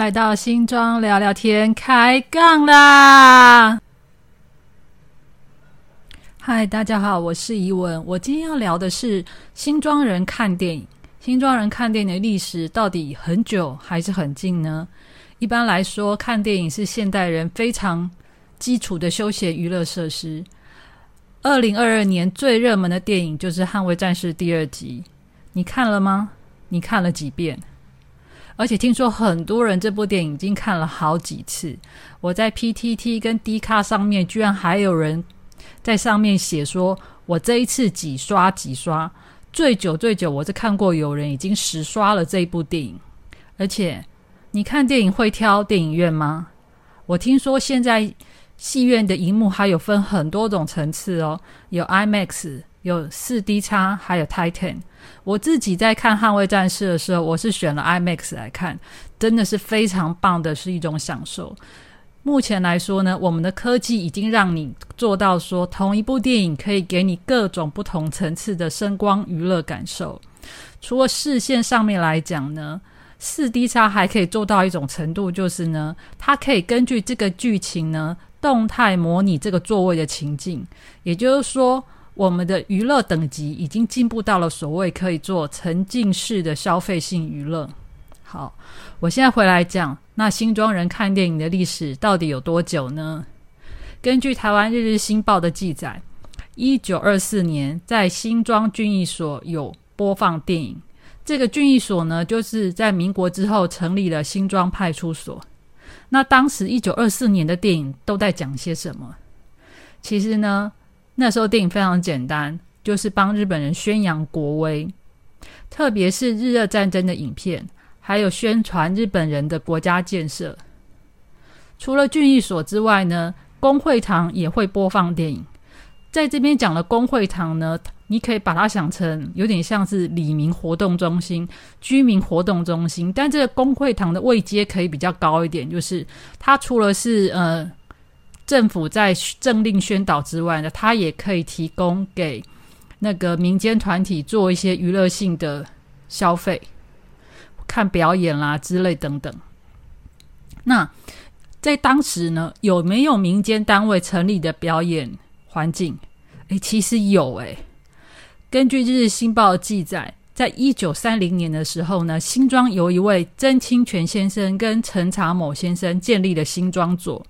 来到新庄聊聊天，开杠啦！嗨，大家好，我是怡文。我今天要聊的是新庄人看电影。新庄人看电影的历史到底很久还是很近呢？一般来说，看电影是现代人非常基础的休闲娱乐设施。二零二二年最热门的电影就是《捍卫战士》第二集，你看了吗？你看了几遍？而且听说很多人这部电影已经看了好几次。我在 PTT 跟 D 卡上面，居然还有人在上面写说：“我这一次几刷几刷，最久最久，我是看过有人已经十刷了这部电影。”而且，你看电影会挑电影院吗？我听说现在戏院的荧幕还有分很多种层次哦，有 IMAX。有四 D 叉，还有 Titan。我自己在看《捍卫战士》的时候，我是选了 IMAX 来看，真的是非常棒的，是一种享受。目前来说呢，我们的科技已经让你做到说，同一部电影可以给你各种不同层次的声光娱乐感受。除了视线上面来讲呢，四 D 叉还可以做到一种程度，就是呢，它可以根据这个剧情呢，动态模拟这个座位的情境，也就是说。我们的娱乐等级已经进步到了所谓可以做沉浸式的消费性娱乐。好，我现在回来讲，那新庄人看电影的历史到底有多久呢？根据台湾日日新报的记载，一九二四年在新庄军艺所有播放电影。这个军艺所呢，就是在民国之后成立了新庄派出所。那当时一九二四年的电影都在讲些什么？其实呢？那时候电影非常简单，就是帮日本人宣扬国威，特别是日俄战争的影片，还有宣传日本人的国家建设。除了郡役所之外呢，工会堂也会播放电影。在这边讲的工会堂呢，你可以把它想成有点像是里民活动中心、居民活动中心，但这个工会堂的位阶可以比较高一点，就是它除了是呃。政府在政令宣导之外呢，它也可以提供给那个民间团体做一些娱乐性的消费，看表演啦之类等等。那在当时呢，有没有民间单位成立的表演环境？诶，其实有诶。根据《日日新报》记载，在一九三零年的时候呢，新庄有一位曾清泉先生跟陈查某先生建立了新庄座。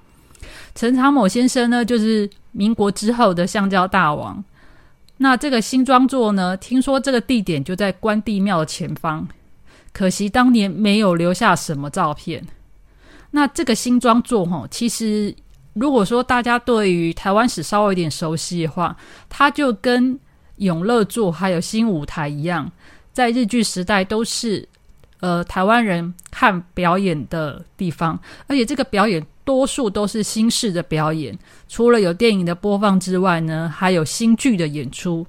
陈长某先生呢，就是民国之后的橡胶大王。那这个新庄座呢，听说这个地点就在关帝庙的前方，可惜当年没有留下什么照片。那这个新庄座哈，其实如果说大家对于台湾史稍微有点熟悉的话，它就跟永乐座还有新舞台一样，在日据时代都是呃台湾人看表演的地方，而且这个表演。多数都是新式的表演，除了有电影的播放之外呢，还有新剧的演出。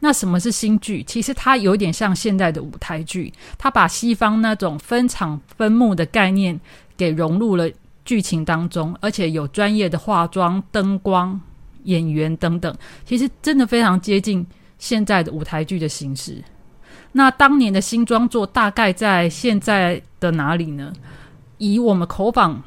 那什么是新剧？其实它有点像现在的舞台剧，它把西方那种分场分幕的概念给融入了剧情当中，而且有专业的化妆、灯光、演员等等，其实真的非常接近现在的舞台剧的形式。那当年的新装作大概在现在的哪里呢？以我们口访。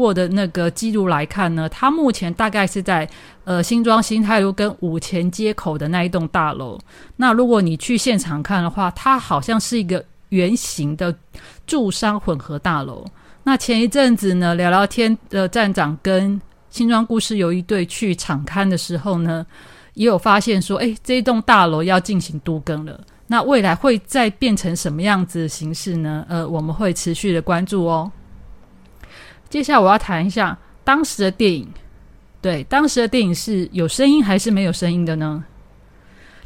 过的那个记录来看呢，它目前大概是在呃新庄新泰路跟五前街口的那一栋大楼。那如果你去现场看的话，它好像是一个圆形的住商混合大楼。那前一阵子呢，聊聊天的站长跟新庄故事有一对去场刊的时候呢，也有发现说，哎，这一栋大楼要进行都更了。那未来会再变成什么样子的形式呢？呃，我们会持续的关注哦。接下来我要谈一下当时的电影。对，当时的电影是有声音还是没有声音的呢？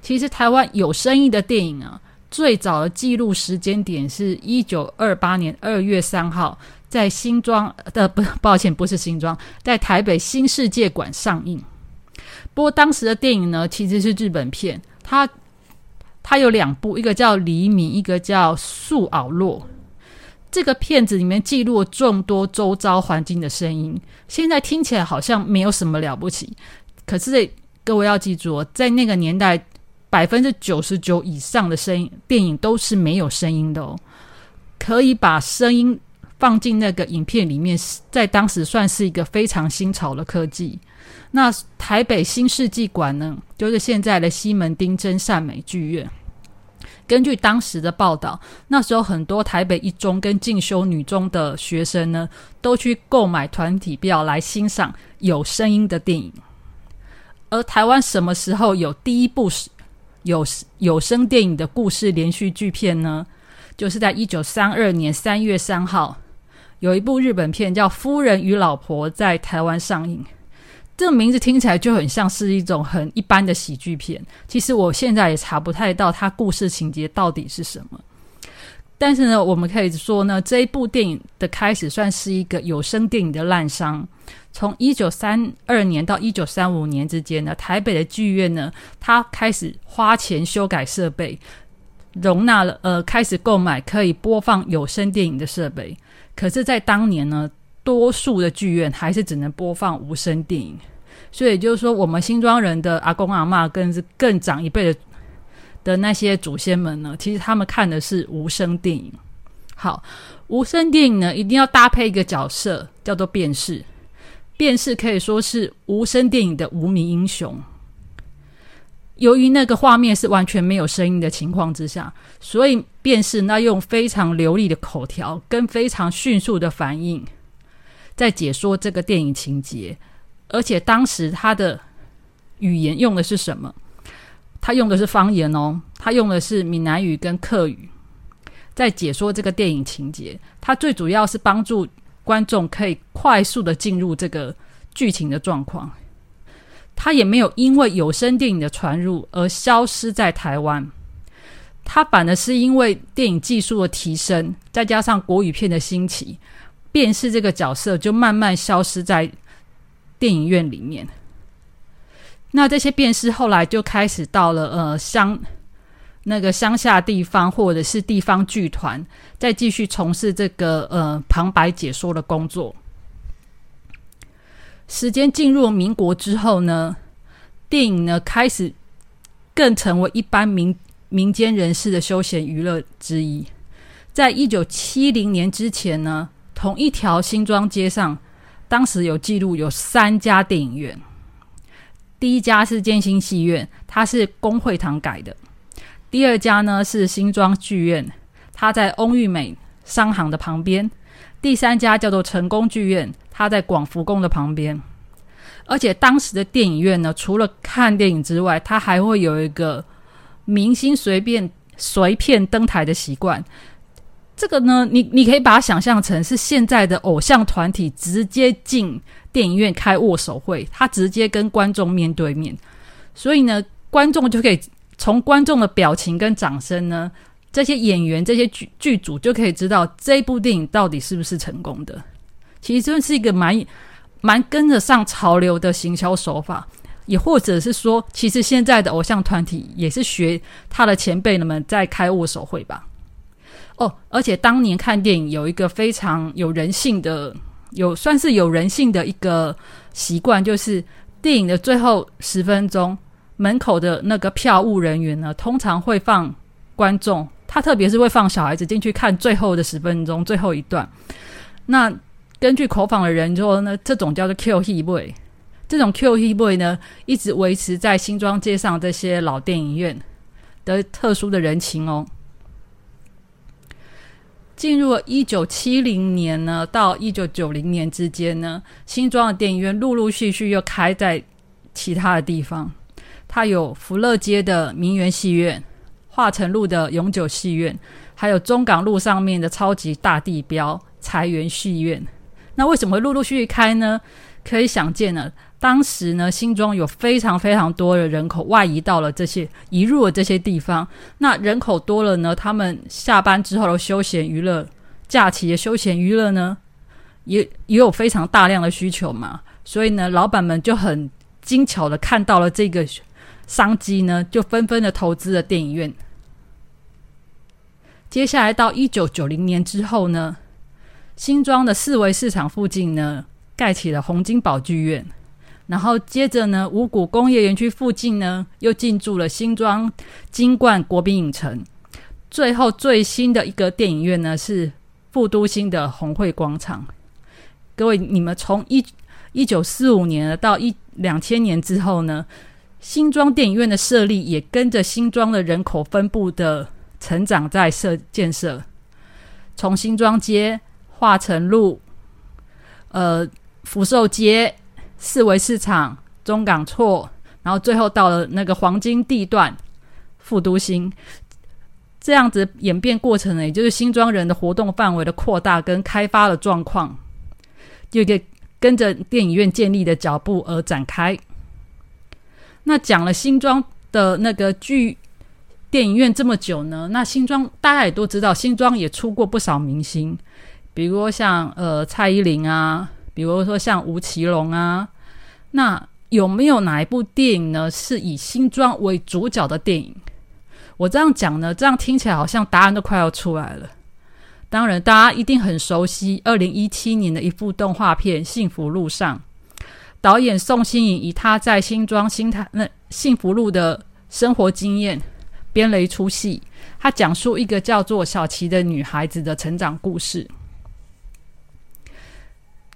其实台湾有声音的电影啊，最早的记录时间点是一九二八年二月三号，在新庄的不，抱歉，不是新庄，在台北新世界馆上映。不过当时的电影呢，其实是日本片，它它有两部，一个叫《黎明》，一个叫《素敖洛》。这个片子里面记录了众多周遭环境的声音，现在听起来好像没有什么了不起。可是各位要记住，在那个年代，百分之九十九以上的声音电影都是没有声音的哦。可以把声音放进那个影片里面，在当时算是一个非常新潮的科技。那台北新世纪馆呢，就是现在的西门町真善美剧院。根据当时的报道，那时候很多台北一中跟进修女中的学生呢，都去购买团体票来欣赏有声音的电影。而台湾什么时候有第一部有有声电影的故事连续剧片呢？就是在一九三二年三月三号，有一部日本片叫《夫人与老婆》在台湾上映。这个名字听起来就很像是一种很一般的喜剧片。其实我现在也查不太到它故事情节到底是什么。但是呢，我们可以说呢，这一部电影的开始算是一个有声电影的滥觞。从一九三二年到一九三五年之间呢，台北的剧院呢，它开始花钱修改设备。容纳了呃，开始购买可以播放有声电影的设备。可是，在当年呢，多数的剧院还是只能播放无声电影。所以，就是说，我们新庄人的阿公阿妈，更是更长一辈的的那些祖先们呢，其实他们看的是无声电影。好，无声电影呢，一定要搭配一个角色，叫做辨识。辨识可以说是无声电影的无名英雄。由于那个画面是完全没有声音的情况之下，所以便是那用非常流利的口条跟非常迅速的反应，在解说这个电影情节。而且当时他的语言用的是什么？他用的是方言哦，他用的是闽南语跟客语，在解说这个电影情节。他最主要是帮助观众可以快速的进入这个剧情的状况。他也没有因为有声电影的传入而消失在台湾，他反而是因为电影技术的提升，再加上国语片的兴起，便是这个角色就慢慢消失在电影院里面。那这些辨识后来就开始到了呃乡那个乡下地方或者是地方剧团，再继续从事这个呃旁白解说的工作。时间进入民国之后呢，电影呢开始更成为一般民民间人士的休闲娱乐之一。在一九七零年之前呢，同一条新庄街上，当时有记录有三家电影院。第一家是建新戏院，它是工会堂改的；第二家呢是新庄剧院，它在翁玉美商行的旁边；第三家叫做成功剧院。它在广福宫的旁边，而且当时的电影院呢，除了看电影之外，它还会有一个明星随便随便登台的习惯。这个呢，你你可以把它想象成是现在的偶像团体直接进电影院开握手会，他直接跟观众面对面，所以呢，观众就可以从观众的表情跟掌声呢，这些演员、这些剧剧组就可以知道这部电影到底是不是成功的。其实真是一个蛮蛮跟得上潮流的行销手法，也或者是说，其实现在的偶像团体也是学他的前辈们在开握手会吧。哦，而且当年看电影有一个非常有人性的，有算是有人性的一个习惯，就是电影的最后十分钟，门口的那个票务人员呢，通常会放观众，他特别是会放小孩子进去看最后的十分钟最后一段，那。根据口访的人说呢，这种叫做 Q He Boy，这种 Q He Boy 呢，一直维持在新庄街上这些老电影院的特殊的人情哦。进入了一九七零年呢，到一九九零年之间呢，新庄的电影院陆陆续续又开在其他的地方。它有福乐街的名园戏院、化成路的永久戏院，还有中港路上面的超级大地标财源戏院。那为什么会陆陆续续开呢？可以想见呢，当时呢，新庄有非常非常多的人口外移到了这些移入了这些地方。那人口多了呢，他们下班之后的休闲娱乐、假期的休闲娱乐呢，也也有非常大量的需求嘛。所以呢，老板们就很精巧的看到了这个商机呢，就纷纷的投资了电影院。接下来到一九九零年之后呢？新庄的四维市场附近呢，盖起了洪金宝剧院，然后接着呢，五股工业园区附近呢，又进驻了新庄金冠国宾影城，最后最新的一个电影院呢，是富都新的红会广场。各位，你们从一一九四五年到一两千年之后呢，新庄电影院的设立也跟着新庄的人口分布的成长在设建设，从新庄街、化成路、呃福寿街、四维市场、中港错，然后最后到了那个黄金地段副都心，这样子演变过程呢，也就是新庄人的活动范围的扩大跟开发的状况。就个跟着电影院建立的脚步而展开。那讲了新庄的那个剧电影院这么久呢，那新庄大家也都知道，新庄也出过不少明星，比如像呃蔡依林啊，比如说像吴奇隆啊。那有没有哪一部电影呢，是以新庄为主角的电影？我这样讲呢，这样听起来好像答案都快要出来了。当然，大家一定很熟悉二零一七年的一部动画片《幸福路上》，导演宋欣颖以他在新庄新台那幸福路的生活经验编了一出戏，他讲述一个叫做小琪的女孩子的成长故事。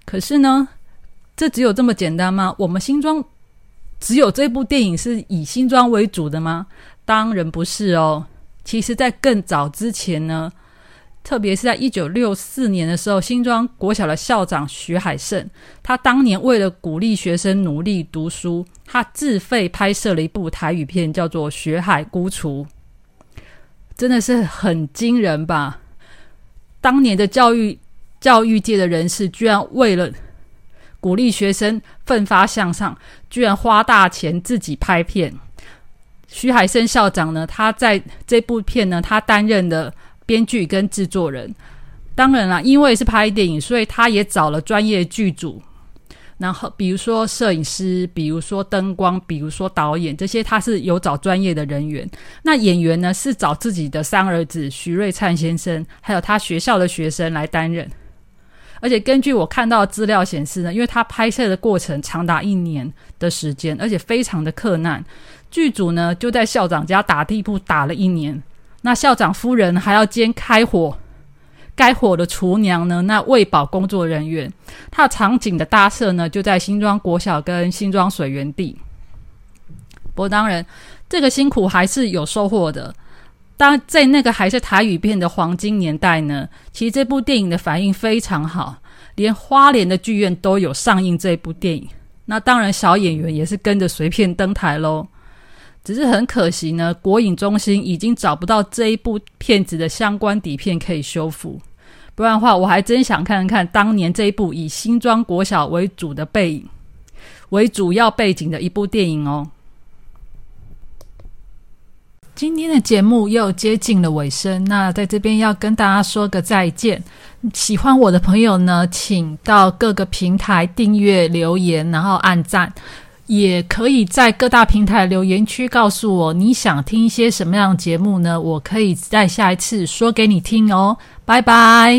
可是呢，这只有这么简单吗？我们新庄只有这部电影是以新庄为主的吗？当然不是哦。其实，在更早之前呢。特别是在一九六四年的时候，新庄国小的校长徐海胜，他当年为了鼓励学生努力读书，他自费拍摄了一部台语片，叫做《学海孤雏》，真的是很惊人吧？当年的教育教育界的人士，居然为了鼓励学生奋发向上，居然花大钱自己拍片。徐海生校长呢，他在这部片呢，他担任的。编剧跟制作人，当然啦，因为是拍电影，所以他也找了专业剧组。然后，比如说摄影师，比如说灯光，比如说导演，这些他是有找专业的人员。那演员呢，是找自己的三儿子徐瑞灿先生，还有他学校的学生来担任。而且根据我看到资料显示呢，因为他拍摄的过程长达一年的时间，而且非常的困难，剧组呢就在校长家打地铺打了一年。那校长夫人还要兼开火，该火的厨娘呢？那喂饱工作人员，他场景的搭设呢，就在新庄国小跟新庄水源地。不过当然，这个辛苦还是有收获的。当在那个还是台语片的黄金年代呢，其实这部电影的反应非常好，连花莲的剧院都有上映这部电影。那当然，小演员也是跟着随片登台喽。只是很可惜呢，国影中心已经找不到这一部片子的相关底片可以修复，不然的话，我还真想看看当年这一部以新庄国小为主的背影为主要背景的一部电影哦。今天的节目又接近了尾声，那在这边要跟大家说个再见。喜欢我的朋友呢，请到各个平台订阅、留言，然后按赞。也可以在各大平台留言区告诉我你想听一些什么样的节目呢？我可以在下一次说给你听哦。拜拜。